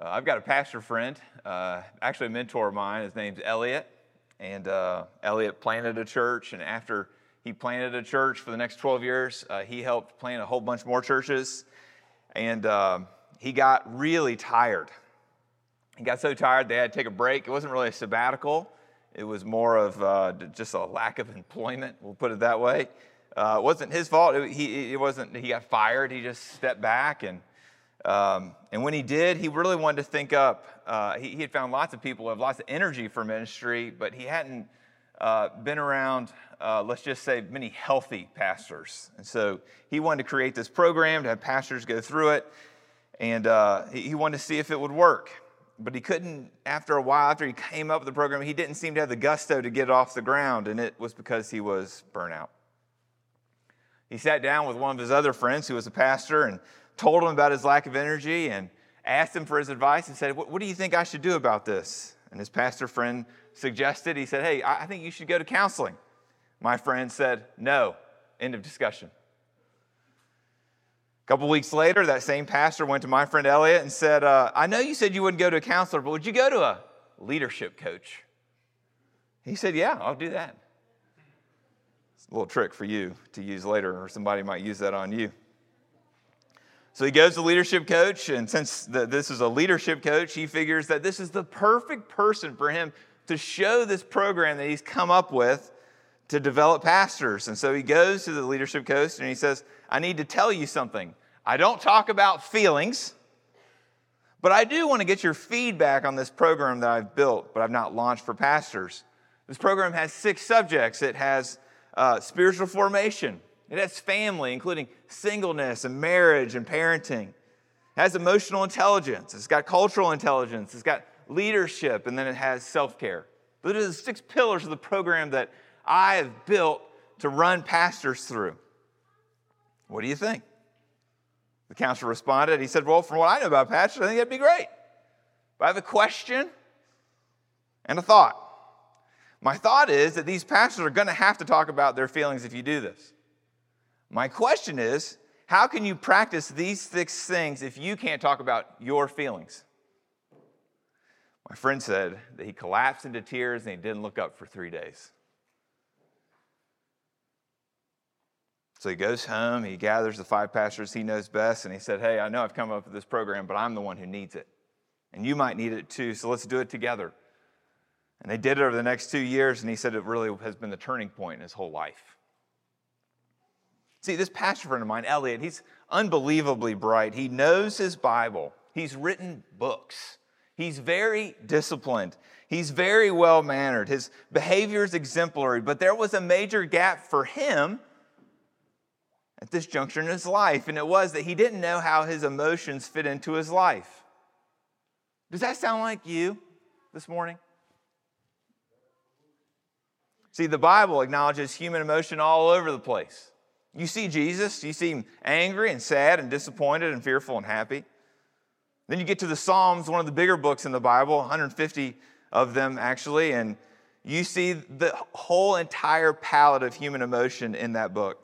Uh, I've got a pastor friend, uh, actually a mentor of mine. His name's Elliot. And uh, Elliot planted a church. And after he planted a church for the next 12 years, uh, he helped plant a whole bunch more churches. And um, he got really tired. He got so tired they had to take a break. It wasn't really a sabbatical, it was more of uh, just a lack of employment, we'll put it that way. Uh, it wasn't his fault. It, he, it wasn't, he got fired. He just stepped back and um, and when he did, he really wanted to think up. Uh, he, he, had found lots of people who have lots of energy for ministry, but he hadn't uh, been around, uh, let's just say, many healthy pastors. And so he wanted to create this program to have pastors go through it, and uh, he, he wanted to see if it would work. But he couldn't, after a while, after he came up with the program, he didn't seem to have the gusto to get it off the ground, and it was because he was burnout. He sat down with one of his other friends who was a pastor and told him about his lack of energy and asked him for his advice and said, What, what do you think I should do about this? And his pastor friend suggested, he said, Hey, I, think you should go to counseling. My friend said, No. End of discussion. A couple weeks later, that same pastor went to my friend Elliot and said, uh, I know you said you wouldn't go to a counselor, but would you go to a leadership coach? He said, Yeah, I'll do that. It's a little trick for you to use later, or somebody might use that on you. So he goes to leadership coach, and since the, this is a leadership coach, he figures that this is the perfect person for him to show this program that he's come up with to develop pastors. And so he goes to the leadership coach and he says, I need to tell you something. I don't talk about feelings, but I do want to get your feedback on this program that I've built, but I've not launched for pastors. This program has six subjects it has uh, spiritual formation, it has family, including singleness and marriage and parenting. It has emotional intelligence. It's got cultural intelligence. It's got leadership, and then it has self care. Those are the six pillars of the program that I have built to run pastors through. What do you think? The counselor responded. He said, Well, from what I know about pastors, I think that'd be great. But I have a question and a thought. My thought is that these pastors are going to have to talk about their feelings if you do this. My question is how can you practice these six things if you can't talk about your feelings? My friend said that he collapsed into tears and he didn't look up for three days. So he goes home, he gathers the five pastors he knows best, and he said, Hey, I know I've come up with this program, but I'm the one who needs it. And you might need it too, so let's do it together. And they did it over the next two years, and he said it really has been the turning point in his whole life. See, this pastor friend of mine, Elliot, he's unbelievably bright. He knows his Bible, he's written books, he's very disciplined, he's very well mannered, his behavior is exemplary, but there was a major gap for him at this juncture in his life, and it was that he didn't know how his emotions fit into his life. Does that sound like you this morning? See, the Bible acknowledges human emotion all over the place. You see Jesus, you see him angry and sad and disappointed and fearful and happy. Then you get to the Psalms, one of the bigger books in the Bible, 150 of them actually, and you see the whole entire palette of human emotion in that book.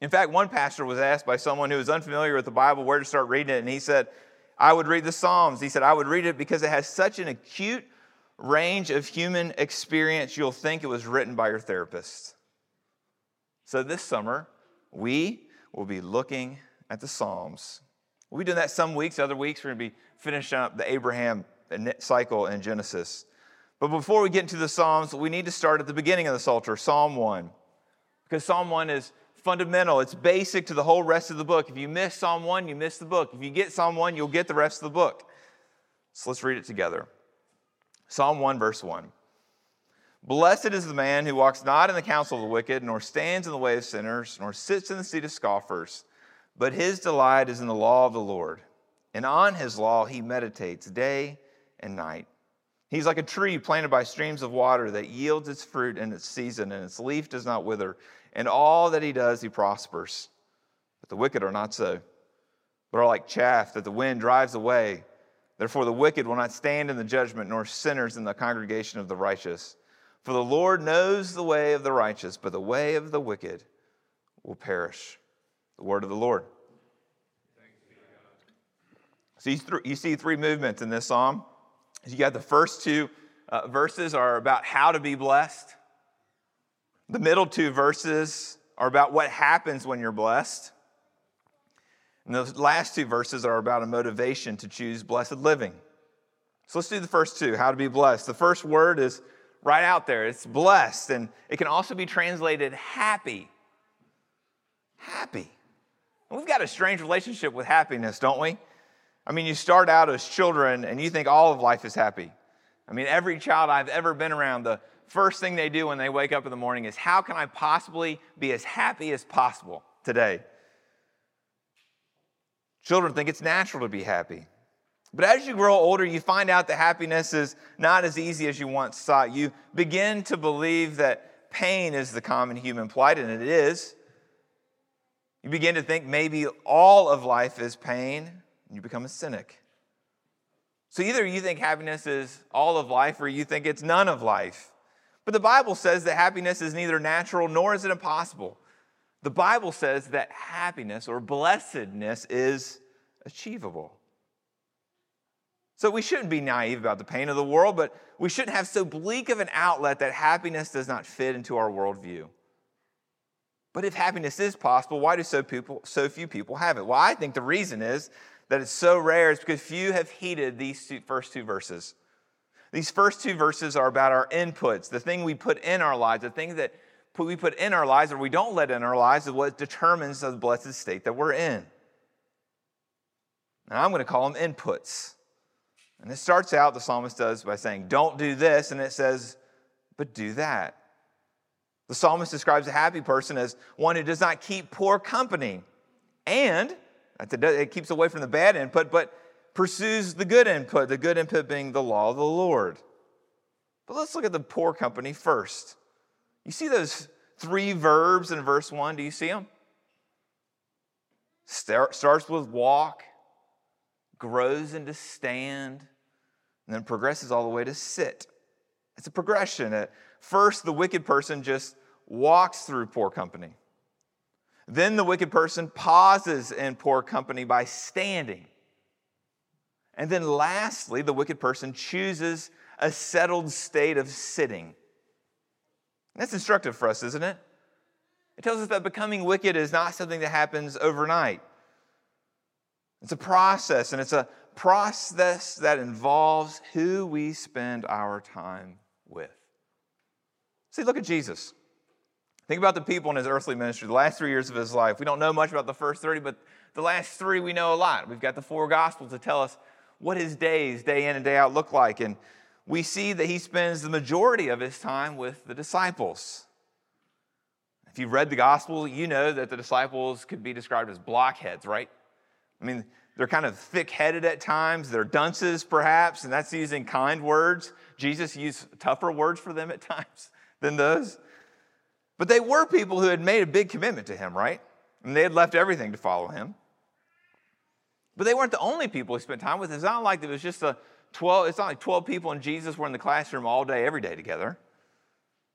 In fact, one pastor was asked by someone who was unfamiliar with the Bible where to start reading it, and he said, I would read the Psalms. He said, I would read it because it has such an acute range of human experience, you'll think it was written by your therapist. So this summer, we will be looking at the Psalms. We'll be doing that some weeks, other weeks, we're going to be finishing up the Abraham cycle in Genesis. But before we get into the Psalms, we need to start at the beginning of the Psalter, Psalm 1. Because Psalm 1 is fundamental, it's basic to the whole rest of the book. If you miss Psalm 1, you miss the book. If you get Psalm 1, you'll get the rest of the book. So let's read it together. Psalm 1, verse 1. Blessed is the man who walks not in the counsel of the wicked, nor stands in the way of sinners, nor sits in the seat of scoffers, but his delight is in the law of the Lord. And on his law he meditates day and night. He's like a tree planted by streams of water that yields its fruit in its season, and its leaf does not wither. And all that he does, he prospers. But the wicked are not so, but are like chaff that the wind drives away. Therefore, the wicked will not stand in the judgment, nor sinners in the congregation of the righteous. For the Lord knows the way of the righteous, but the way of the wicked will perish. The word of the Lord. So you, see three movements in this psalm. You got the first two uh, verses are about how to be blessed. The middle two verses are about what happens when you're blessed. And the last two verses are about a motivation to choose blessed living. So let's do the first two how to be blessed. The first word is right out there it's blessed, and it can also be translated happy. Happy. We've got a strange relationship with happiness, don't we? I mean, you start out as children and you think all of life is happy. I mean, every child I've ever been around, the first thing they do when they wake up in the morning is, How can I possibly be as happy as possible today? Children think it's natural to be happy. But as you grow older, you find out that happiness is not as easy as you once thought. You begin to believe that pain is the common human plight, and it is. You begin to think maybe all of life is pain, and you become a cynic. So either you think happiness is all of life or you think it's none of life. But the Bible says that happiness is neither natural nor is it impossible. The Bible says that happiness or blessedness is achievable. So we shouldn't be naive about the pain of the world, but we shouldn't have so bleak of an outlet that happiness does not fit into our worldview. But if happiness is possible, why do so, people, so few people have it? Well, I think the reason is that it's so rare is because few have heeded these two, first two verses. These first two verses are about our inputs, the thing we put in our lives, the thing that we put in our lives or we don't let in our lives is what determines the blessed state that we're in. And I'm going to call them inputs. And it starts out, the psalmist does, by saying, Don't do this. And it says, But do that. The psalmist describes a happy person as one who does not keep poor company and it keeps away from the bad input, but pursues the good input, the good input being the law of the Lord. But let's look at the poor company first. You see those three verbs in verse 1? Do you see them? starts with walk, grows into stand, and then progresses all the way to sit. It's a progression. At first, the wicked person just walks through poor company. Then the wicked person pauses in poor company by standing. And then lastly, the wicked person chooses a settled state of sitting. That's instructive for us, isn't it? It tells us that becoming wicked is not something that happens overnight. It's a process, and it's a process that involves who we spend our time with. See, look at Jesus. Think about the people in his earthly ministry, the last three years of his life. We don't know much about the first 30, but the last three we know a lot. We've got the four gospels to tell us what his days, day in and day out, look like. And we see that he spends the majority of his time with the disciples. If you've read the gospel, you know that the disciples could be described as blockheads, right? I mean, they're kind of thick headed at times. They're dunces, perhaps, and that's using kind words. Jesus used tougher words for them at times than those. But they were people who had made a big commitment to him, right? And they had left everything to follow him. But they weren't the only people he spent time with. It's not like it was just a 12, it's not like 12 people and Jesus were in the classroom all day, every day together.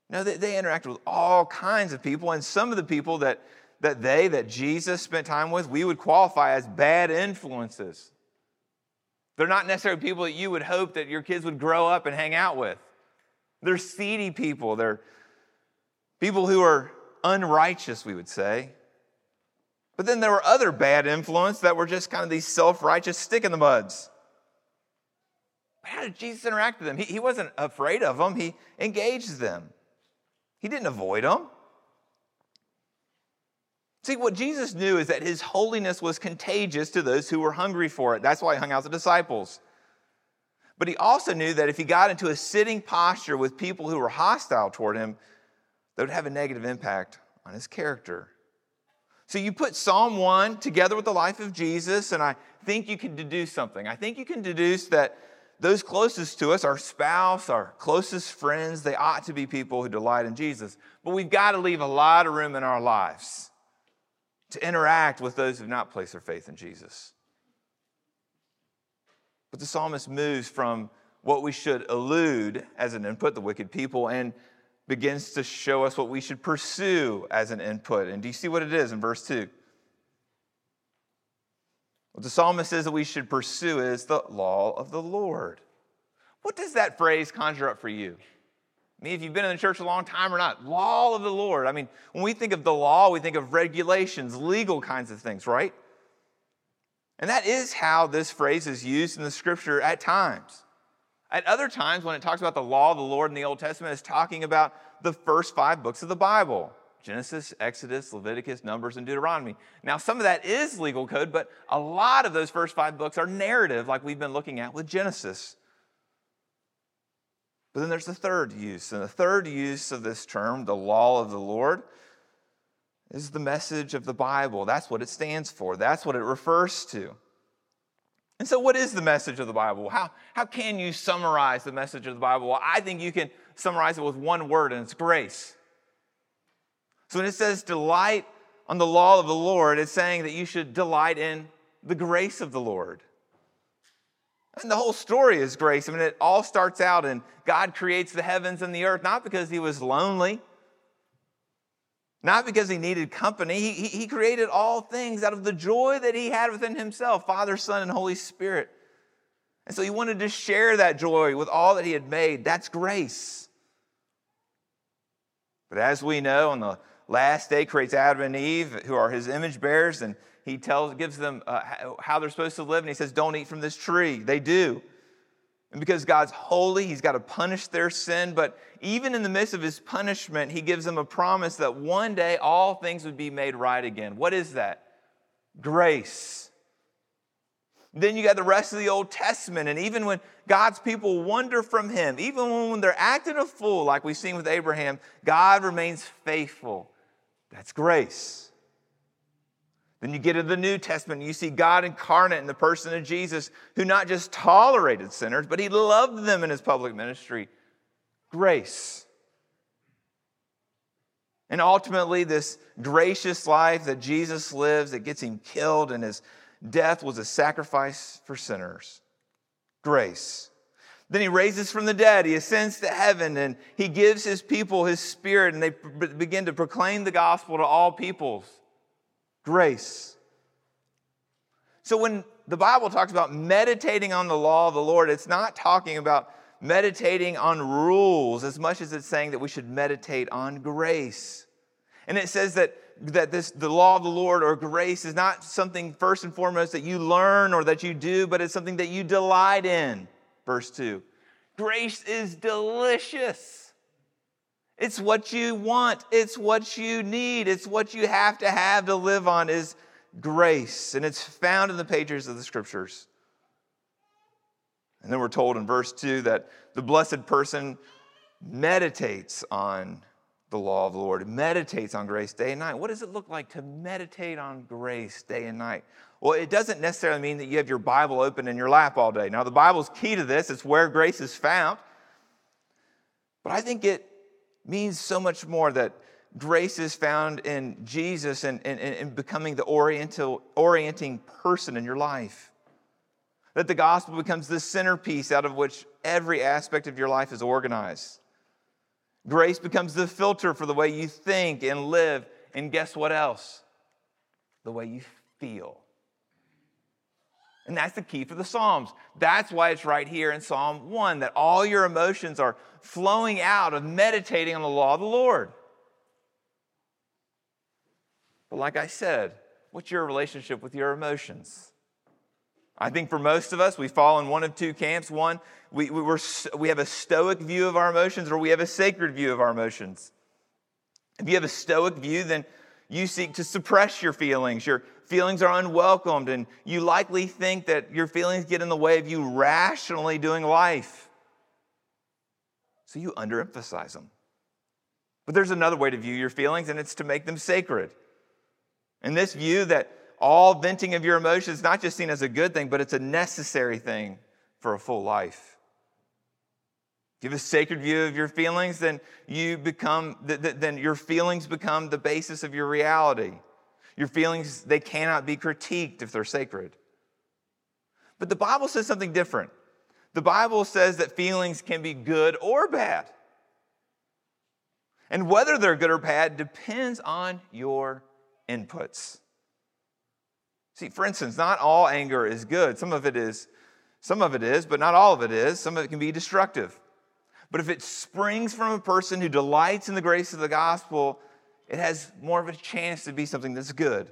No, they, they interacted with all kinds of people, and some of the people that, that they, that Jesus spent time with, we would qualify as bad influences. They're not necessarily people that you would hope that your kids would grow up and hang out with. They're seedy people. They're, people who are unrighteous, we would say. But then there were other bad influences that were just kind of these self righteous stick in the muds. But how did Jesus interact with them? He, he wasn't afraid of them, he engaged them, he didn't avoid them. See, what Jesus knew is that his holiness was contagious to those who were hungry for it. That's why he hung out with the disciples. But he also knew that if he got into a sitting posture with people who were hostile toward him, that would have a negative impact on his character. So you put Psalm 1 together with the life of Jesus, and I think you can deduce something. I think you can deduce that those closest to us, our spouse, our closest friends, they ought to be people who delight in Jesus. But we've got to leave a lot of room in our lives to interact with those who have not placed their faith in Jesus. But the psalmist moves from what we should elude as an input, the wicked people, and begins to show us what we should pursue as an input. And do you see what it is in verse 2? What the psalmist says that we should pursue is the law of the Lord. What does that phrase conjure up for you? I mean, if you've been in the church a long time or not, law of the Lord. I mean, when we think of the law, we think of regulations, legal kinds of things, right? And that is how this phrase is used in the scripture at times. At other times, when it talks about the law of the Lord in the Old Testament, it's talking about the first five books of the Bible Genesis, Exodus, Leviticus, Numbers, and Deuteronomy. Now, some of that is legal code, but a lot of those first five books are narrative, like we've been looking at with Genesis. But then there's the third use. And the third use of this term, the law of the Lord, is the message of the Bible. That's what it stands for, that's what it refers to. And so, what is the message of the Bible? How, how can you summarize the message of the Bible? Well, I think you can summarize it with one word, and it's grace. So, when it says delight on the law of the Lord, it's saying that you should delight in the grace of the Lord. And the whole story is grace. I mean, it all starts out and God creates the heavens and the earth, not because he was lonely, not because he needed company. He, he, he created all things out of the joy that he had within himself Father, Son, and Holy Spirit. And so he wanted to share that joy with all that he had made. That's grace. But as we know, on the last day, creates Adam and Eve, who are his image bearers, and he tells, gives them uh, how they're supposed to live, and he says, Don't eat from this tree. They do. And because God's holy, he's got to punish their sin. But even in the midst of his punishment, he gives them a promise that one day all things would be made right again. What is that? Grace. Then you got the rest of the Old Testament. And even when God's people wander from him, even when they're acting a fool, like we've seen with Abraham, God remains faithful. That's grace. Then you get to the New Testament, and you see God incarnate in the person of Jesus, who not just tolerated sinners, but he loved them in his public ministry. Grace. And ultimately, this gracious life that Jesus lives that gets him killed, and his death was a sacrifice for sinners. Grace. Then he raises from the dead. He ascends to heaven and he gives his people his spirit and they begin to proclaim the gospel to all peoples grace. So when the Bible talks about meditating on the law of the Lord, it's not talking about meditating on rules as much as it's saying that we should meditate on grace. And it says that, that this, the law of the Lord or grace is not something first and foremost that you learn or that you do, but it's something that you delight in. Verse 2. Grace is delicious. It's what you want, it's what you need, it's what you have to have to live on is grace. And it's found in the pages of the scriptures. And then we're told in verse 2 that the blessed person meditates on the law of the Lord, meditates on grace day and night. What does it look like to meditate on grace day and night? Well, it doesn't necessarily mean that you have your Bible open in your lap all day. Now, the Bible's key to this, it's where grace is found. But I think it means so much more that grace is found in Jesus and, and, and becoming the oriental, orienting person in your life. That the gospel becomes the centerpiece out of which every aspect of your life is organized. Grace becomes the filter for the way you think and live. And guess what else? The way you feel. And that's the key for the Psalms. That's why it's right here in Psalm 1 that all your emotions are flowing out of meditating on the law of the Lord. But like I said, what's your relationship with your emotions? I think for most of us, we fall in one of two camps. One, we, we, we're, we have a stoic view of our emotions, or we have a sacred view of our emotions. If you have a stoic view, then you seek to suppress your feelings. Your feelings are unwelcomed, and you likely think that your feelings get in the way of you rationally doing life. So you underemphasize them. But there's another way to view your feelings, and it's to make them sacred. And this view that all venting of your emotions is not just seen as a good thing, but it's a necessary thing for a full life. If you have a sacred view of your feelings, then you become then your feelings become the basis of your reality. Your feelings, they cannot be critiqued if they're sacred. But the Bible says something different. The Bible says that feelings can be good or bad. And whether they're good or bad depends on your inputs. See, for instance, not all anger is good. Some of it is, some of it is, but not all of it is. Some of it can be destructive. But if it springs from a person who delights in the grace of the gospel, it has more of a chance to be something that's good.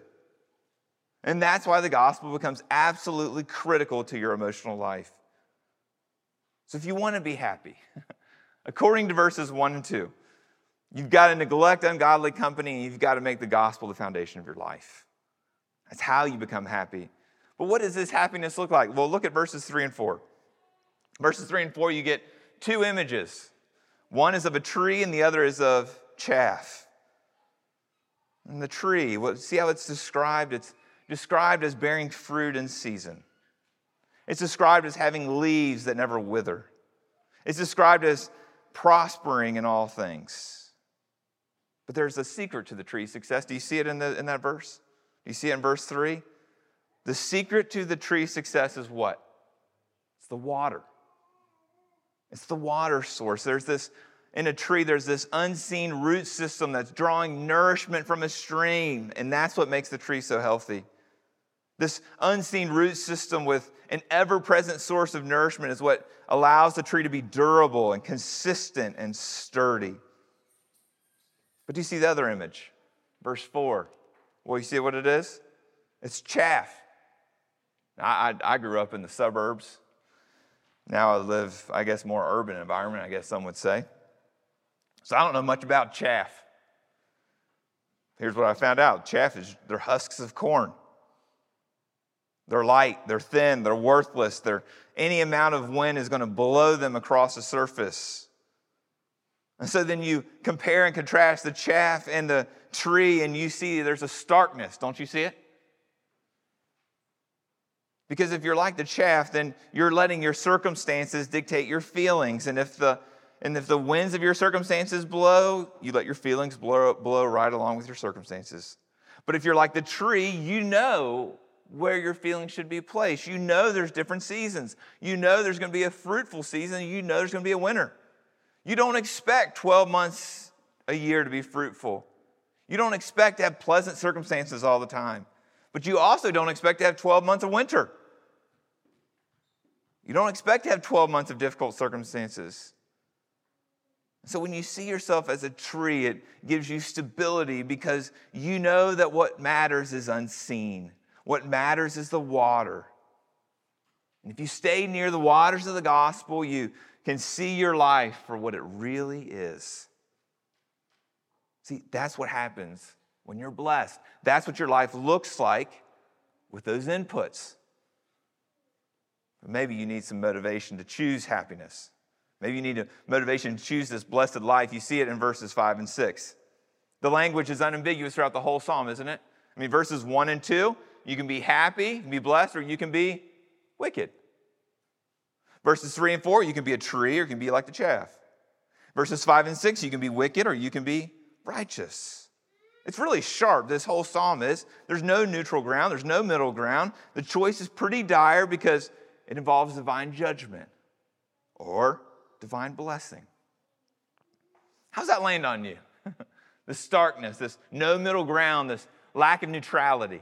And that's why the gospel becomes absolutely critical to your emotional life. So if you want to be happy, according to verses 1 and 2, you've got to neglect ungodly company and you've got to make the gospel the foundation of your life. That's how you become happy. But what does this happiness look like? Well, look at verses 3 and 4. Verses 3 and 4, you get two images. One is of a tree and the other is of chaff. And the tree, see how it's described? It's described as bearing fruit in season. It's described as having leaves that never wither. It's described as prospering in all things. But there's a secret to the tree's success. Do you see it in, the, in that verse? Do you see it in verse 3? The secret to the tree's success is what? It's the water. It's the water source. There's this, in a tree, there's this unseen root system that's drawing nourishment from a stream, and that's what makes the tree so healthy. This unseen root system with an ever present source of nourishment is what allows the tree to be durable and consistent and sturdy. But do you see the other image? Verse 4. Well, you see what it is? It's chaff. I, I, I grew up in the suburbs. Now I live, I guess, more urban environment, I guess some would say. So I don't know much about chaff. Here's what I found out chaff is they're husks of corn. They're light, they're thin, they're worthless. They're, any amount of wind is going to blow them across the surface. And so then you compare and contrast the chaff and the tree, and you see there's a starkness. Don't you see it? Because if you're like the chaff, then you're letting your circumstances dictate your feelings. And if the and if the winds of your circumstances blow, you let your feelings blow, blow right along with your circumstances. But if you're like the tree, you know where your feelings should be placed. You know there's different seasons. You know there's going to be a fruitful season. You know there's going to be a winter. You don't expect 12 months a year to be fruitful. You don't expect to have pleasant circumstances all the time. But you also don't expect to have 12 months of winter. You don't expect to have 12 months of difficult circumstances. So when you see yourself as a tree, it gives you stability because you know that what matters is unseen. What matters is the water. And if you stay near the waters of the gospel, you can see your life for what it really is. See, that's what happens when you're blessed. That's what your life looks like with those inputs. But maybe you need some motivation to choose happiness. Maybe you need a motivation to choose this blessed life. You see it in verses 5 and 6. The language is unambiguous throughout the whole psalm, isn't it? I mean, verses 1 and 2, you can be happy, you can be blessed, or you can be wicked. Verses 3 and 4, you can be a tree or you can be like the chaff. Verses 5 and 6, you can be wicked or you can be righteous. It's really sharp, this whole psalm is. There's no neutral ground, there's no middle ground. The choice is pretty dire because it involves divine judgment or divine blessing. How's that land on you? this starkness, this no middle ground, this lack of neutrality.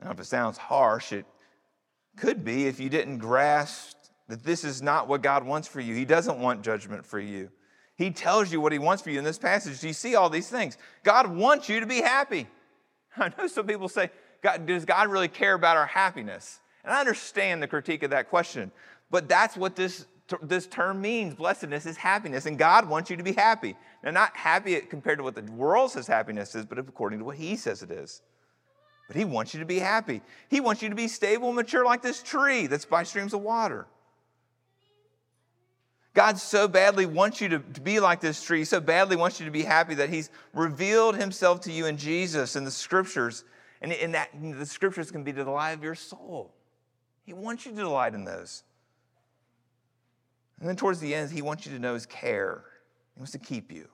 Now, if it sounds harsh, it could be if you didn't grasp that this is not what God wants for you. He doesn't want judgment for you. He tells you what He wants for you in this passage. Do you see all these things? God wants you to be happy. I know some people say, God, Does God really care about our happiness? And I understand the critique of that question, but that's what this, this term means. Blessedness is happiness, and God wants you to be happy. Now, not happy compared to what the world says happiness is, but according to what He says it is. But He wants you to be happy. He wants you to be stable and mature like this tree that's by streams of water. God so badly wants you to, to be like this tree, so badly wants you to be happy that He's revealed Himself to you in Jesus in the scriptures. And in that the scriptures can be to the delight of your soul. He wants you to delight in those. And then towards the end, He wants you to know His care. He wants to keep you.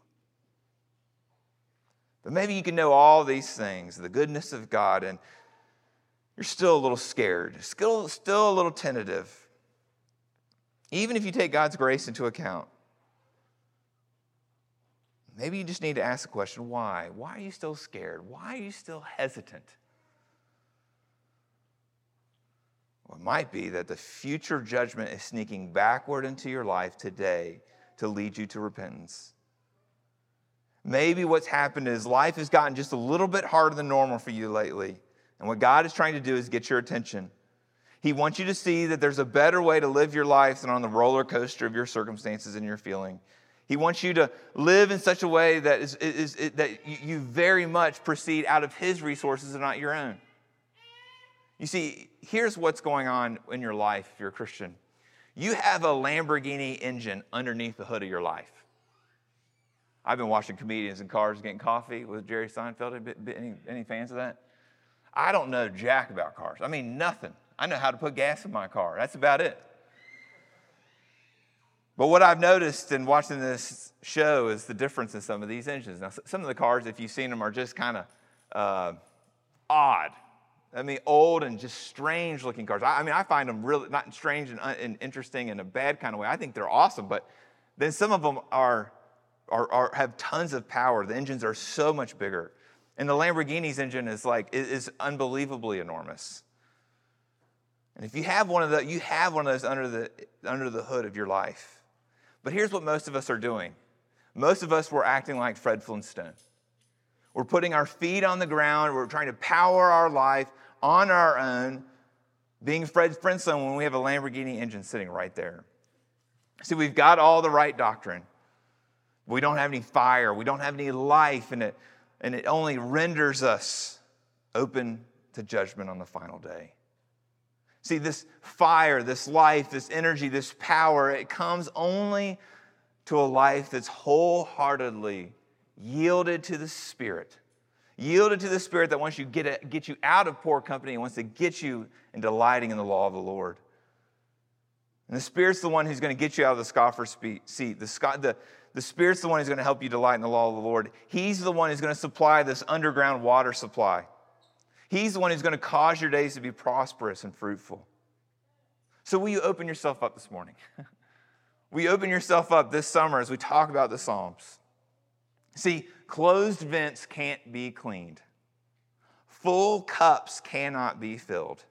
But maybe you can know all these things, the goodness of God, and you're still a little scared, still, still a little tentative. Even if you take God's grace into account. Maybe you just need to ask the question why? Why are you still scared? Why are you still hesitant? Well, it might be that the future judgment is sneaking backward into your life today to lead you to repentance. Maybe what's happened is life has gotten just a little bit harder than normal for you lately. And what God is trying to do is get your attention. He wants you to see that there's a better way to live your life than on the roller coaster of your circumstances and your feeling. He wants you to live in such a way that, is, is, is, that you very much proceed out of His resources and not your own. You see, here's what's going on in your life if you're a Christian. You have a Lamborghini engine underneath the hood of your life. I've been watching comedians in cars getting coffee with Jerry Seinfeld. Any, any fans of that? I don't know jack about cars. I mean, nothing. I know how to put gas in my car. That's about it. But what I've noticed in watching this show is the difference in some of these engines. Now, some of the cars, if you've seen them, are just kind of uh, odd. I mean, old and just strange looking cars. I, I mean, I find them really not strange and, uh, and, interesting in a bad kind of way. I think they're awesome, but then some of them are, are, are, have tons of power. The engines are so much bigger. And the Lamborghini's engine is like, is unbelievably enormous. And if you have one of those, you have one of those under the, under the hood of your life. But here's what most of us are doing. Most of us were acting like Fred Flintstone. We're putting our feet on the ground. We're trying to power our life on our own, being Fred Flintstone when we have a Lamborghini engine sitting right there. See, we've got all the right doctrine. We don't have any fire, we don't have any life, and it, and it only renders us open to judgment on the final day. See, this fire, this life, this energy, this power, it comes only to a life that's wholeheartedly yielded to the Spirit Yielded to the Spirit that wants you get, it, get you out of poor company and wants to get you in delighting in the law of the Lord. And the Spirit's the one who's going to get you out of the scoffer's seat. The, the, the Spirit's the one who's going to help you delight in the law of the Lord. He's the one who's going to supply this underground water supply. He's the one who's going to cause your days to be prosperous and fruitful. So, will you open yourself up this morning? will you open yourself up this summer as we talk about the Psalms? See, closed vents can't be cleaned, full cups cannot be filled.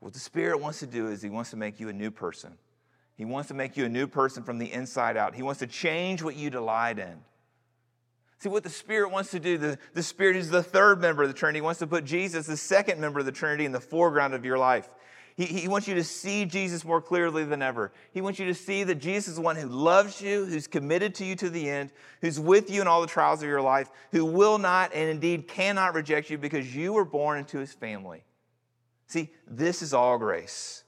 What the Spirit wants to do is He wants to make you a new person. He wants to make you a new person from the inside out. He wants to change what you delight in. See, what the Spirit wants to do, the, the Spirit is the third member of the Trinity. He wants to put Jesus, the second member of the Trinity, in the foreground of your life. He, he wants you to see Jesus more clearly than ever. He wants you to see that Jesus is the one who loves you, who's committed to you to the end, who's with you in all the trials of your life, who will not and indeed cannot reject you because you were born into his family. See, this is all grace.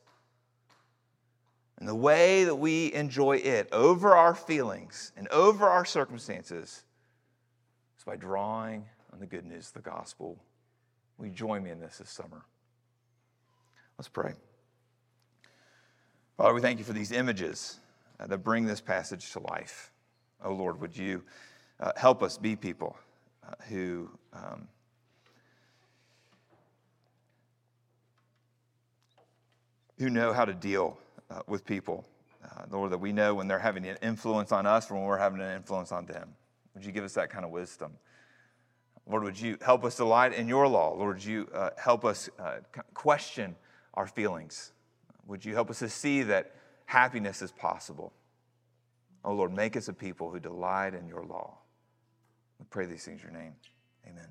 And the way that we enjoy it over our feelings and over our circumstances is by drawing on the good news of the gospel. Will you join me in this this summer? Let's pray. Father, we thank you for these images uh, that bring this passage to life. Oh Lord, would you uh, help us be people uh, who um, who know how to deal uh, with people. Uh, Lord, that we know when they're having an influence on us or when we're having an influence on them. Would you give us that kind of wisdom? Lord, would you help us delight in your law? Lord, would you uh, help us question our feelings. Would you help us to see that happiness is possible? Oh Lord, make us a people who delight in your law. We pray these things in your name. Amen.